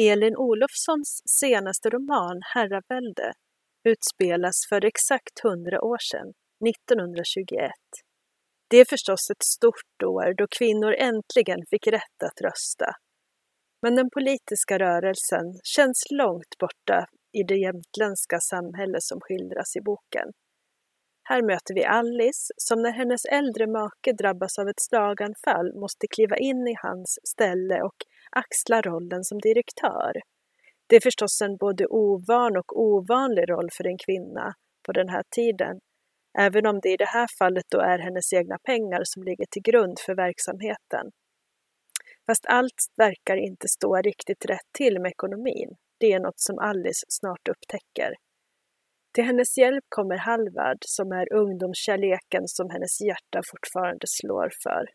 Elin Olofssons senaste roman Herravälde utspelas för exakt hundra år sedan, 1921. Det är förstås ett stort år då kvinnor äntligen fick rätt att rösta. Men den politiska rörelsen känns långt borta i det jämtländska samhälle som skildras i boken. Här möter vi Alice som när hennes äldre make drabbas av ett slaganfall måste kliva in i hans ställe och axla rollen som direktör. Det är förstås en både ovan och ovanlig roll för en kvinna på den här tiden, även om det i det här fallet då är hennes egna pengar som ligger till grund för verksamheten. Fast allt verkar inte stå riktigt rätt till med ekonomin. Det är något som Alice snart upptäcker. Till hennes hjälp kommer Halvard som är ungdomskärleken som hennes hjärta fortfarande slår för.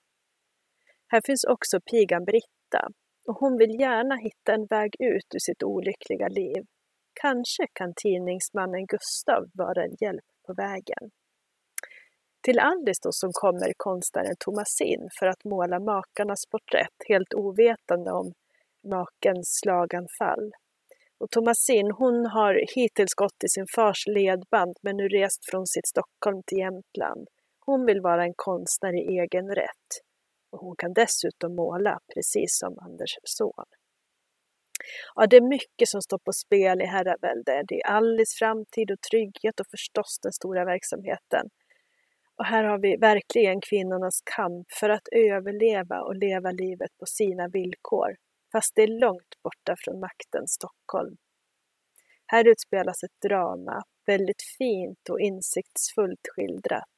Här finns också pigan Britta och hon vill gärna hitta en väg ut ur sitt olyckliga liv. Kanske kan tidningsmannen Gustav vara en hjälp på vägen. Till Alice då som kommer konstnären Thomasin för att måla makarnas porträtt helt ovetande om makens slaganfall. Och Thomasin hon har hittills gått i sin fars ledband men nu rest från sitt Stockholm till Jämtland. Hon vill vara en konstnär i egen rätt. Och hon kan dessutom måla, precis som Anders son. Ja, det är mycket som står på spel i herravälde. Det är Alice framtid och trygghet och förstås den stora verksamheten. Och här har vi verkligen kvinnornas kamp för att överleva och leva livet på sina villkor, fast det är långt borta från maktens Stockholm. Här utspelas ett drama, väldigt fint och insiktsfullt skildrat.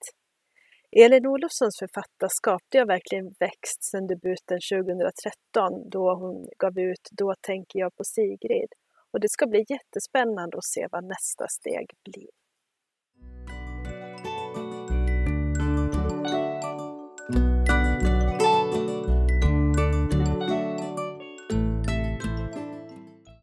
Elin Olofssons författarskap det har verkligen växt sedan debuten 2013 då hon gav ut Då tänker jag på Sigrid. Och det ska bli jättespännande att se vad nästa steg blir.